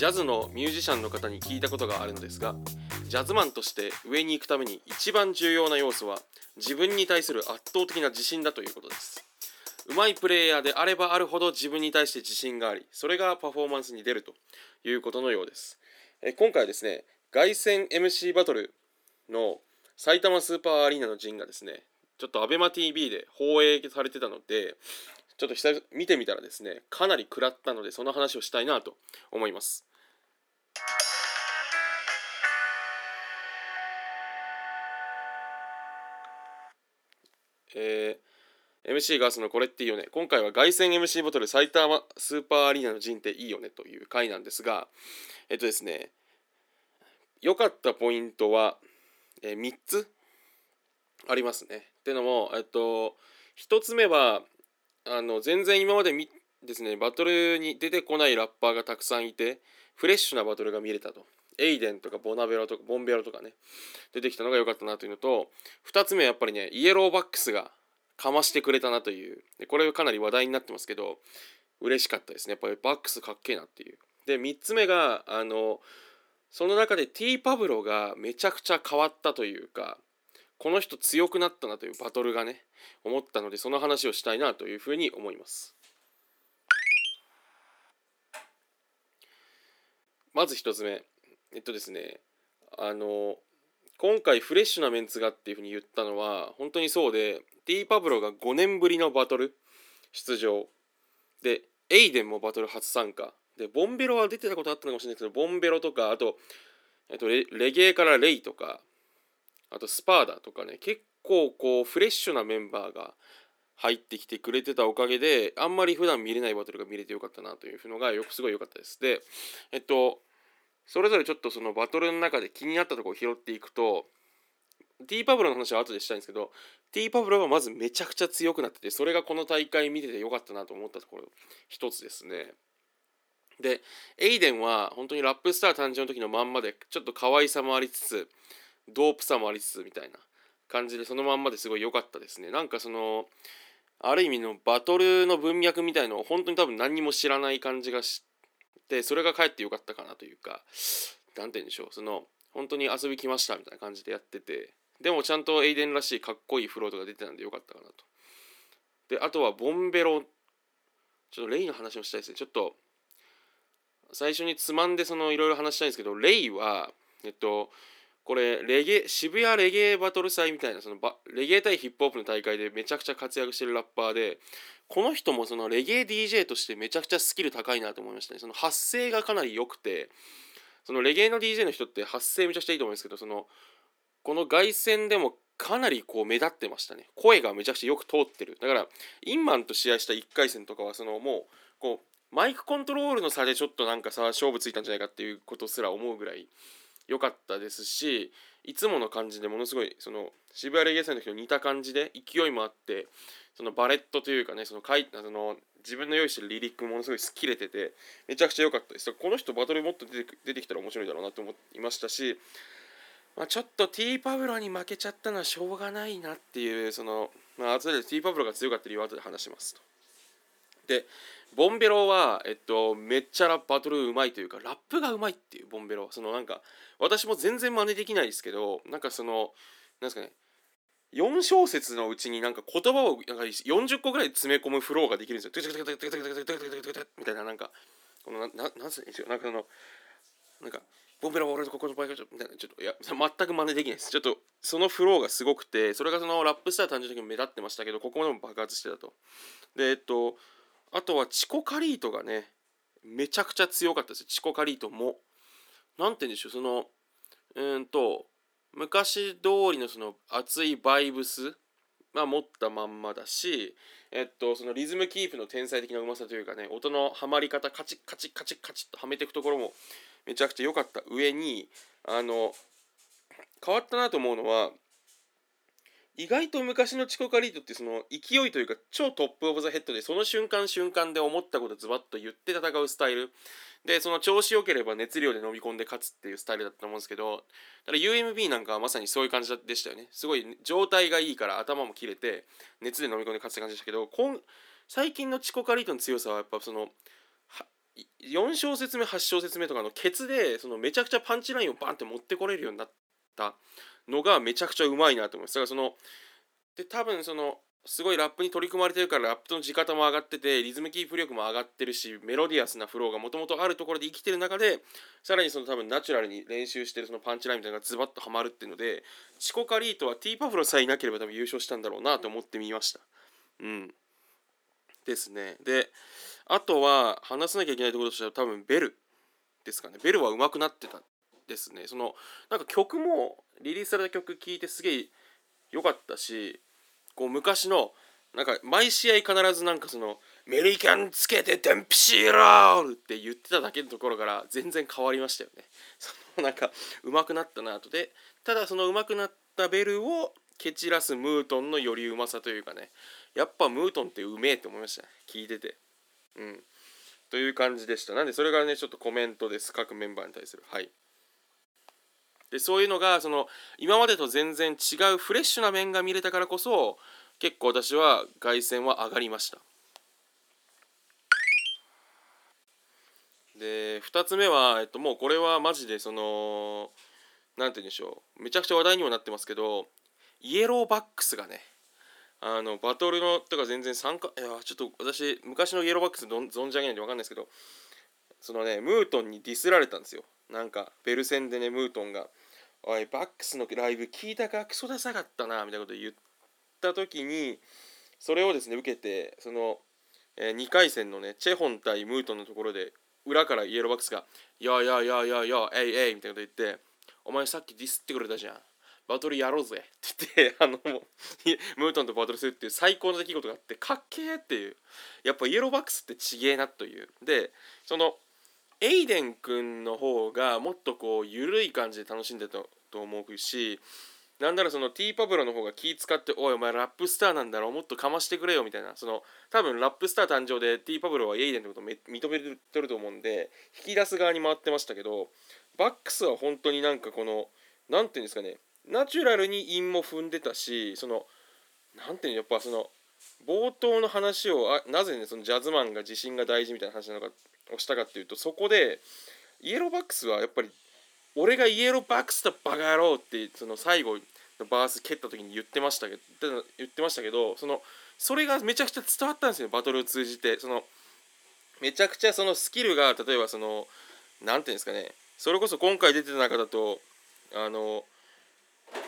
ジャズのミュージシャンの方に聞いたことがあるのですがジャズマンとして上に行くために一番重要な要素は自分に対する圧倒的な自信だということです。うまいプレイヤーであればあるほど自分に対して自信がありそれがパフォーマンスに出るということのようです。え今回はですね凱旋 MC バトルの埼玉スーパーアリーナの陣がですねちょっと ABEMATV で放映されてたのでちょっと久々見てみたらですねかなり食らったのでその話をしたいなと思います。えー、MC ガースのこれっていいよね。今回は凱旋 MC バトル埼玉スーパーアリーナの陣っていいよねという回なんですがえっとですね良かったポイントは、えー、3つ？ありますね。っていうのもえっと1つ目はあの全然今までみですねバトルに出てこないラッパーがたくさんいてフレッシュなバトルが見れたと。エイデンとかボナベロとかボンベロとかね出てきたのが良かったなというのと2つ目はやっぱりねイエローバックスがかましてくれたなという。でこれかなり話題になってますけど嬉しかったですね。やっぱりバックスかっけえなっていう。で3つ目があのその中でティーパブロがめちゃくちゃ変わったというかこの人強くなったなというバトルがね思ったのでその話をしたいなというふうに思います。まず1つ目。えっとですね。あの今回フレッシュなメンツがっていうふうに言ったのは本当にそうでティーパブロが5年ぶりのバトル出場。でエイデンもバトル初参加。でボンベロは出てたことあったのかもしれないけどボンベロとかあと、えっと、レレゲエからレイとかあとスパーダとかね結構こうフレッシュなメンバーが入ってきてくれてたおかげであんまり普段見れないバトルが見れてよかったなというのがよくすごい良かったですでえっとそれぞれちょっとそのバトルの中で気になったとこを拾っていくと T パブロの話は後でしたいんですけど T パブロがまずめちゃくちゃ強くなっててそれがこの大会見ててよかったなと思ったところ一つですね。でエイデンは本当にラップスター誕生の時のまんまでちょっと可愛さもありつつドープさもありつつみたいな感じでそのまんまですごい良かったですね。なんかそのある意味のバトルの文脈みたいのを本当に多分何にも知らない感じがしでそれがかえってよかったかなというか何て言うんでしょうその本当に遊び来ましたみたいな感じでやっててでもちゃんとエイデンらしいかっこいいフロートが出てたんでよかったかなとであとはボンベロちょっとレイの話もしたいですねちょっと最初につまんでそのいろいろ話したいんですけどレイはえっとこれレゲ渋谷レゲエバトル祭みたいなそのレゲエ対ヒップホップの大会でめちゃくちゃ活躍してるラッパーでこの人もそのレゲエ DJ としてめちゃくちゃスキル高いなと思いましたね。その発声がかなり良くてそのレゲエの DJ の人って発声めちゃくちゃいいと思うんですけどそのこの凱旋でもかなりこう目立ってましたね。声がめちゃくちゃよく通ってる。だからインマンと試合した1回戦とかはそのもうこうマイクコントロールの差でちょっとなんかさ勝負ついたんじゃないかっていうことすら思うぐらい良かったですしいつもの感じでものすごいその渋谷レゲエ祭の時と似た感じで勢いもあってそのバレットというかねそのかいその自分の用意してるリリックものすごい好きれててめちゃくちゃ良かったですこの人バトルもっと出て出てきたら面白いだろうなと思いましたし、まあ、ちょっとティーパブロに負けちゃったのはしょうがないなっていうそのまあ後でティーパブロが強かった理由は後で話しますと。でボンベロは、えっと、めっちゃラバトルうまいというかラップがうまいっていうボンベロそのなんか私も全然真似できないですけどなんかそのなんですかね4小節のうちになんか言葉をなんか40個ぐらい詰め込むフローができるんですよ。みたいななんかこのなななんすよなんかそのなんかボンベラ俺とここの場合がちょっとみたいなちょっといや全く真似できないです。ちょっとそのフローがすごくてそれがそのラップスター誕生の時も目立ってましたけどここまでも爆発してたと。でえっとあとはチコカリートがねめちゃくちゃ強かったですチコカリートも。なんて言うんでしょうそのうんと昔通りのその熱いバイブスまあ持ったまんまだし、えっと、そのリズムキープの天才的なうまさというかね音のはまり方カチッカチッカチッカチッとはめていくところもめちゃくちゃ良かった上にあの変わったなと思うのは意外と昔のチコカリートってその勢いというか超 top of the head でその瞬間瞬間で思ったことズバッと言って戦うスタイル。でその調子良ければ熱量で飲み込んで勝つっていうスタイルだったと思うんですけどただ UMB なんかはまさにそういう感じでしたよね。すごい状態がいいから頭も切れて熱で飲み込んで勝つって感じでしたけど最近のチコカリートの強さはやっぱその4小節目8小節目とかのケツでそのめちゃくちゃパンチラインをバンって持ってこれるようになった。のがめちゃくちゃうまいなと思います。だからそので多分そのすごいラップに取り組まれてるからラップの地方も上がっててリズムキープ力も上がってるしメロディアスなフローがもともとあるところで生きてる中でさらにその多分ナチュラルに練習してるそのパンチラインみたいなのがズバッとはまるっていうのでチコカリートはティーパフロさえいなければ多分優勝したんだろうなと思ってみました。うん。ですね。であとは話さなきゃいけないところとしては多分ベルですかね。ベルは上手くなってたですね。そのなんか曲もリリースされた曲聴いてすげえ良かったしこう昔のなんか毎試合必ずなんかその「メリカンつけてデンプシーロール!」って言ってただけのところから全然変わりましたよね。そのなんか上手くなったなとでただその上手くなったベルを蹴散らすムートンのよりうまさというかねやっぱムートンってうめえって思いました聞いてて。うん。という感じでした。なんでそれがねちょっとコメントです各メンバーに対する。はい。でそういうのがその今までと全然違うフレッシュな面が見れたからこそ結構私は凱旋は上がりました。で2つ目は、えっと、もうこれはマジでその何て言うんでしょう。めちゃくちゃ話題にもなってますけどイエローバックスがねあのバトルのとか全然参加いやちょっと私昔のイエローバックス存じ上げないんで分かんないですけどそのねムートンにディスられたんですよ。なんかベル戦でねムートンが「おいバックスのライブ聞いたかクソダサかったな」みたいなこと言った時にそれをですね受けてその、えー、2回戦のねチェホン対ムートンのところで裏からイエローバックスが「やいやいやややえいえい」みたいなこと言って「お前さっきディスってくれたじゃん」バトルやろうぜって言って あのムートンとバトルするっていう最高の出来事があってかっけーっていう。やっぱイエローバックスってちげえなという。でそのエイデン君の方がもっとこう緩い感じで楽しんでたと思うしなんならそのティーパブロの方が気使って「おいお前ラップスターなんだろもっとかましてくれよ」みたいな。その多分ラップスター誕生でティーパブロはエイデンってことを認めてると思うんで引き出す側に回ってましたけどバックスは本当になんかこの何て言うんですかねナチュラルに韻も踏んでたしその何て言うのやっぱその冒頭の話をあなぜねそのジャズマンが自信が大事みたいな話なのかをしたかっていうとそこでイエローバックスはやっぱり俺がイエローバックスだバカ野郎ってその最後のバース蹴った時に言ってましたけど言ってましたけどそのそれがめちゃくちゃ伝わったんですよバトルを通じて。そのめちゃくちゃそのスキルが例えばその何ていうんですかねそれこそ今回出てた中だとあの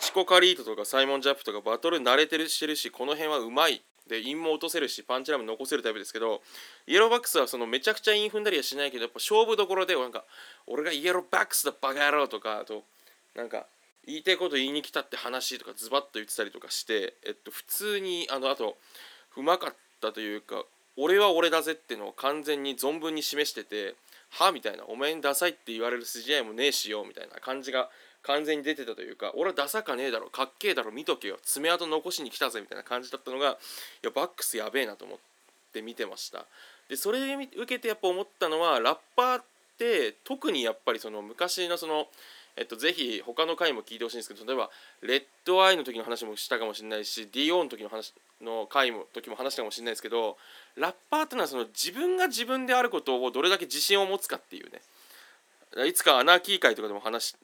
チコカリートとかサイモン・ジャップとかバトル慣れてるしてるしこの辺はうまいでインも落とせるしパンチラインも残せるタイプですけどイエローバックスはそのめちゃくちゃイン踏んだりはしないけどやっぱ勝負どころでなんか俺がイエローバックスだバカ野郎とかあとなんか言いたいこと言いに来たって話とかズバッと言ってたりとかして、えっと、普通にあのあとうまかったというか俺は俺だぜっていうのを完全に存分に示しててはみたいなお前にダサいって言われる筋合いもねえしよみたいな感じが完全に出てたというか俺はダサかねえだろかっけえだろ見とけよ爪痕残しに来たぜみたいな感じだったのがいやバックスやべえなと思って見てました。でそれ受けてやっぱ思ったのはラッパーって特にやっぱりその昔のそのえっと、ぜひ他の回も聞いてほしいんですけど例えばレッドアイの時の話もしたかもしれないし DO の時の話の回も時も話したかもしれないですけどラッパーってのはその自分が自分であることをどれだけ自信を持つかっていうね。いつかアナーキー会とかでも話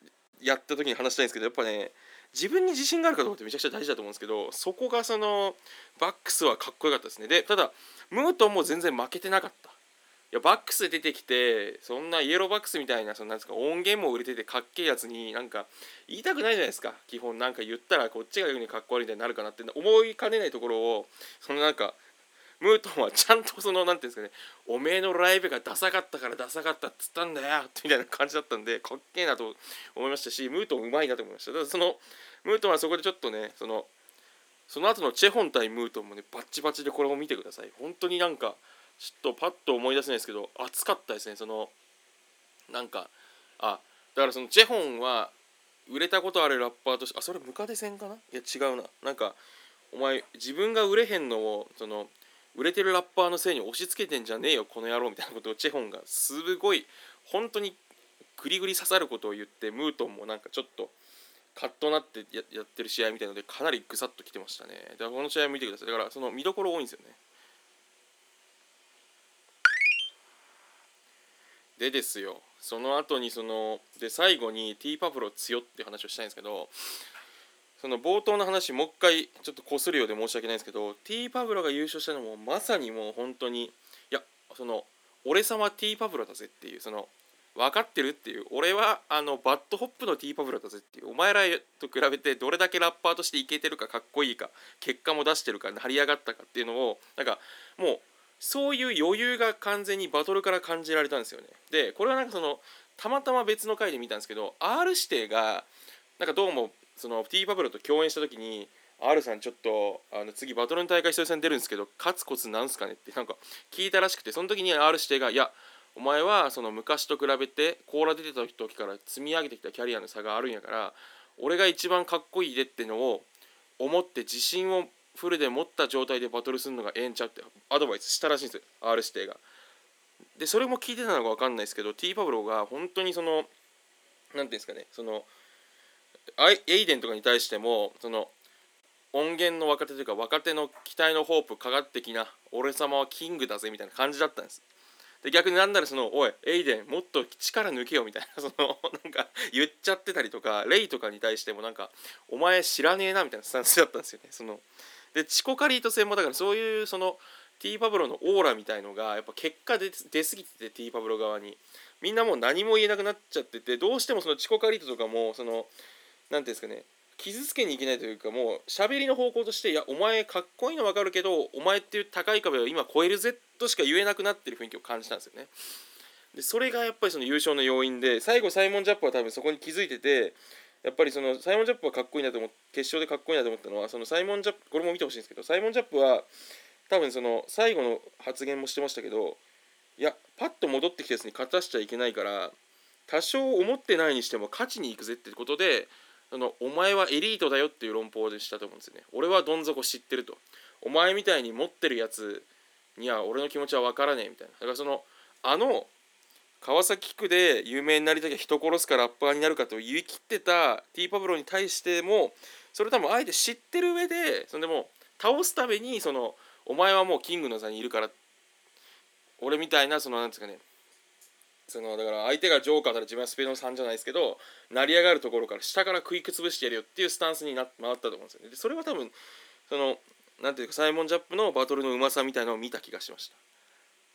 やった時に話したいんですけどやっぱね自分に自信があるかどうかってめちゃくちゃ大事だと思うんですけどそこがそのバックスはかっこよかったですね。でただムートンも全然負けてなかった。いやバックス出てきてそんなイエローバックスみたいなそのなんですか音源も売れててかっけえやつになんか言いたくないじゃないですか。基本なんか言ったらこっちが言うにかっこ悪いみたいになるかなって思いかねないところをそのなんかムートンはちゃんとその何ていうんですかねおめえのライブがダサかったからダサかったっつったんだよみたいな感じだったんでかっけえなと思いましたしムートンうまいなと思いました。だからそのムートンはそこでちょっとねそのその後のチェホン対ムートンもねバッチバチでこれを見てください。本当になんかちょっとパッと思い出せないですけど熱かったですね。そのなんかあだからそのチェホンは売れたことあるラッパーとしてあそれムカデ戦かな？いや違うな。なんかお前自分が売れへんのをその売れてるラッパーのせいに押し付けてんじゃねえよこの野郎みたいなことをチェホンがすごい本当にグリグリ刺さることを言ってムートンもなんかちょっとカッとなってやってる試合みたいのでかなりぐさっときてましたね。だからこの試合見てください。だからその見どころ多いんですよね。でですよ。その後にそので最後にティーパブロ強って話をしたいんですけどその冒頭の話もう一回ちょっとこするようで申し訳ないんですけどティーパブロが優勝したのもまさにもう本当にいやその俺様 T-Pablow だぜっていうその分かってるっていう俺はあの BAD HOP の T-Pablow だぜっていうお前らと比べてどれだけラッパーとしてイケてるかかっこいいか結果も出してるか成り上がったかっていうのをなんかもうそういう余裕が完全にバトルから感じられたんですよね。でこれはなんかそのたまたま別の回で見たんですけど R 指定がなんかどうもその T-Pablow と共演した時に R さんちょっとあの次バトルの大会一人さん出るんですけど勝つコツなんすかねってなんか聞いたらしくてその時に R 指定がいやお前はその昔と比べて甲羅出てた時から積み上げてきたキャリアの差があるんやから俺が一番かっこいいでってのを思って自信をフルで持った状態でバトルするのがええんちゃうってアドバイスしたらしいんですよ R 指定が。でそれも聞いてたのか分かんないですけど T パブロが本当にその何ていうんですかねそのエイデンとかに対してもその音源の若手というか若手の期待のホープかかってきな俺様はキングだぜみたいな感じだったんです。で逆になんならその「おいエイデンもっと力抜けよ」みたいな そのなんか言っちゃってたりとかレイとかに対してもなんか「お前知らねえな」みたいなスタンスだったんですよねその。でチコカリート戦もだからそういうそのティーパブロのオーラみたいのがやっぱ結果で出過ぎててティーパブロ側に。みんなもう何も言えなくなっちゃっててどうしてもそのチコカリートとかもその何ていうんですかね傷つけにいけないというかもう喋りの方向としていやお前かっこいいの分かるけどお前っていう高い壁を今超えるぜとしか言えなくなってる雰囲気を感じたんですよね。でそれがやっぱりその優勝の要因で最後サイモン・ジャップは多分そこに気づいててやっぱりそのサイモン・ジャップはかっこいいなと思って決勝でかっこいいなと思ったのはそのサイモン・ジャップこれも見てほしいんですけどサイモン・ジャップは多分その最後の発言もしてましたけどいやパッと戻ってきたやつに勝たしちゃいけないから多少思ってないにしても勝ちに行くぜってことでそのお前はエリートだよっていう論法でしたと思うんですよね。俺はどん底知ってると。お前みたいに持ってるやつには俺の気持ちは分からねえみたいな。だからそのあの川崎区で有名になりたきゃ人殺すかラッパーになるかと言い切ってたティーパブロに対してもそれ多分あえて知ってる上でそれでも倒すためにそのお前はもうキングの座にいるから俺みたいなそのなんですかねそのだから相手がジョーカーなら自分はスペードの3じゃないですけど成り上がるところから下から食い潰してやるよっていうスタンスにな回ったと思うんですよね。でそれは多分そのなんていうかサイモン・ジャップのバトルのうまさみたいなのを見た気がしました。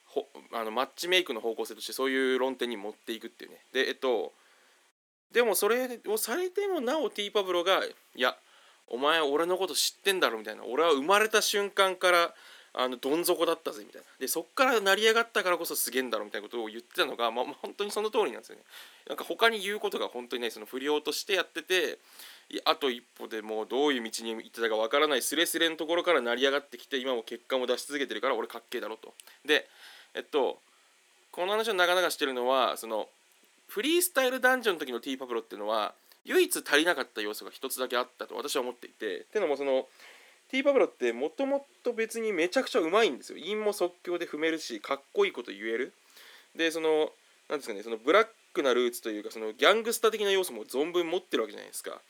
ほあのマッチメイクの方向性としてそういう論点に持っていくっていうね。でえっとでもそれをされてもなおティーパブロがいやお前俺のこと知ってんだろみたいな。俺は生まれた瞬間からあのどん底だったぜみたいな。でそっから成り上がったからこそすげえんだろみたいなことを言ってたのが、まあ、本当にその通りなんですよね。なんか他に言うことが本当にないその不良としてやっててあと一歩でもうどういう道に行ってたかわからないスレスレのところから成り上がってきて今も結果も出し続けてるから俺かっけえだろと。でえっとこの話を長々してるのはそのフリースタイルダンジョンの時のティーパブロっていうのは唯一足りなかった要素が一つだけあったと私は思っていて。っていうのもそのT-Pablow ってもともと別にめちゃくちゃうまいんですよ。韻も即興で踏めるしかっこいいこと言える。でそのなんですかねそのブラックなルーツというかそのギャングスター的な要素も存分持ってるわけじゃないですか。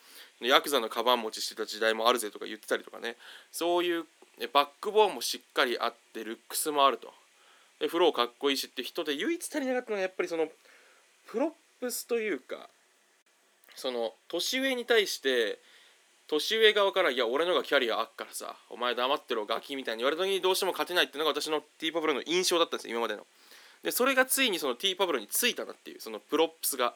ヤクザのカバン持ちしてた時代もあるぜとか言ってたりとかね。そういうバックボーンもしっかりあってルックスもあると。でフローかっこいいしって人で唯一足りなかったのはやっぱりその props というかその年上に対して年上側から「いや俺のがキャリアあっからさお前黙ってろガキ」みたいに言われた時にどうしても勝てないっていうのが私の T-Pablowの印象だったんですよ今までの。でそれがついにその T-Pablowについたなっていうその props が。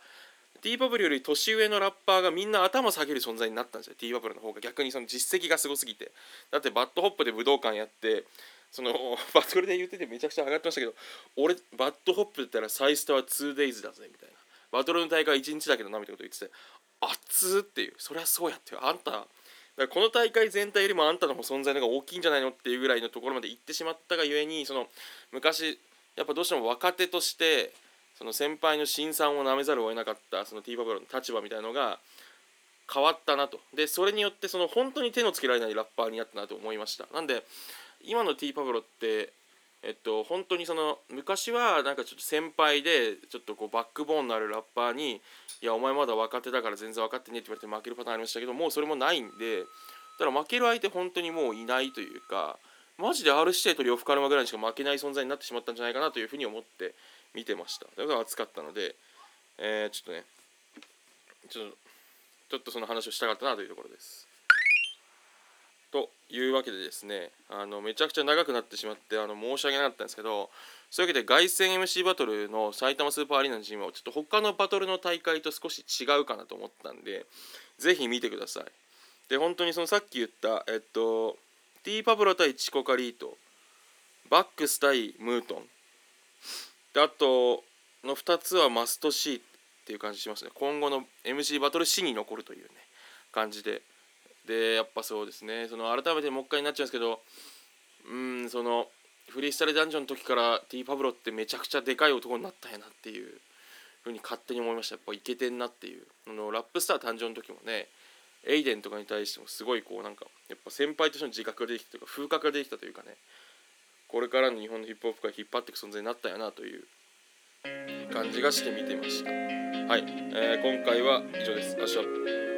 T-Pablowより年上のラッパーがみんな頭下げる存在になったんですよ T-Pablowの方が逆にその実績がすごすぎてだってバッドホップで武道館やってその バトルで言っててめちゃくちゃ上がってましたけど俺 BAD HOPだったらサイスタは 2days だぜみたいなバトルの大会1日だけどなみたいなこと言ってて熱っていう。そりゃそうやって。あんただこの大会全体よりもあんたの存在の方が大きいんじゃないのっていうぐらいのところまで行ってしまったがゆえにその昔やっぱどうしても若手としてその先輩の辛酸をなめざるを得なかったそのティーパブロの立場みたいなのが変わったなと。でそれによってその本当に手のつけられないラッパーになったなと思いました。なんで今のティーパブロってえっと本当にその昔はなんかちょっと先輩でちょっとこうバックボーンのあるラッパーに「いやお前まだ若手だから全然分かってねえ」って言われて負けるパターンありましたけどもうそれもないんでだ負ける相手本当にもういないというかマジで R 指定と呂布カルマぐらいにしか負けない存在になってしまったんじゃないかなというふうに思って見てました。だから熱かったので、えー、ちょっとねちょっとちょっとその話をしたかったなというところです。というわけでですねあのめちゃくちゃ長くなってしまってあの申し訳なかったんですけどそういうわけで凱旋 MC バトルの埼玉スーパーアリーナのチームはちょっと他のバトルの大会と少し違うかなと思ったんでぜひ見てください。で本当にそのさっき言ったえっと T パブロ対チコカリートバックス対ムートン。であとの2つはマスト C っていう感じしますね。今後の MC バトル C に残るというね感じででやっぱそうですね。その改めてもう一回になっちゃうんですけどうんそのフリースタイルダンジョンの時から T パブロってめちゃくちゃでかい男になったんやなっていうふうに勝手に思いました。やっぱイケてんなっていう。あのラップスター誕生の時もねエイデンとかに対してもすごいこうなんかやっぱ先輩としての自覚ができたというか風格ができたというかねこれからの日本のヒップホップ界引っ張っていく存在になったんやなという。感じがして見てました。はい、えー、今回は以上です。明日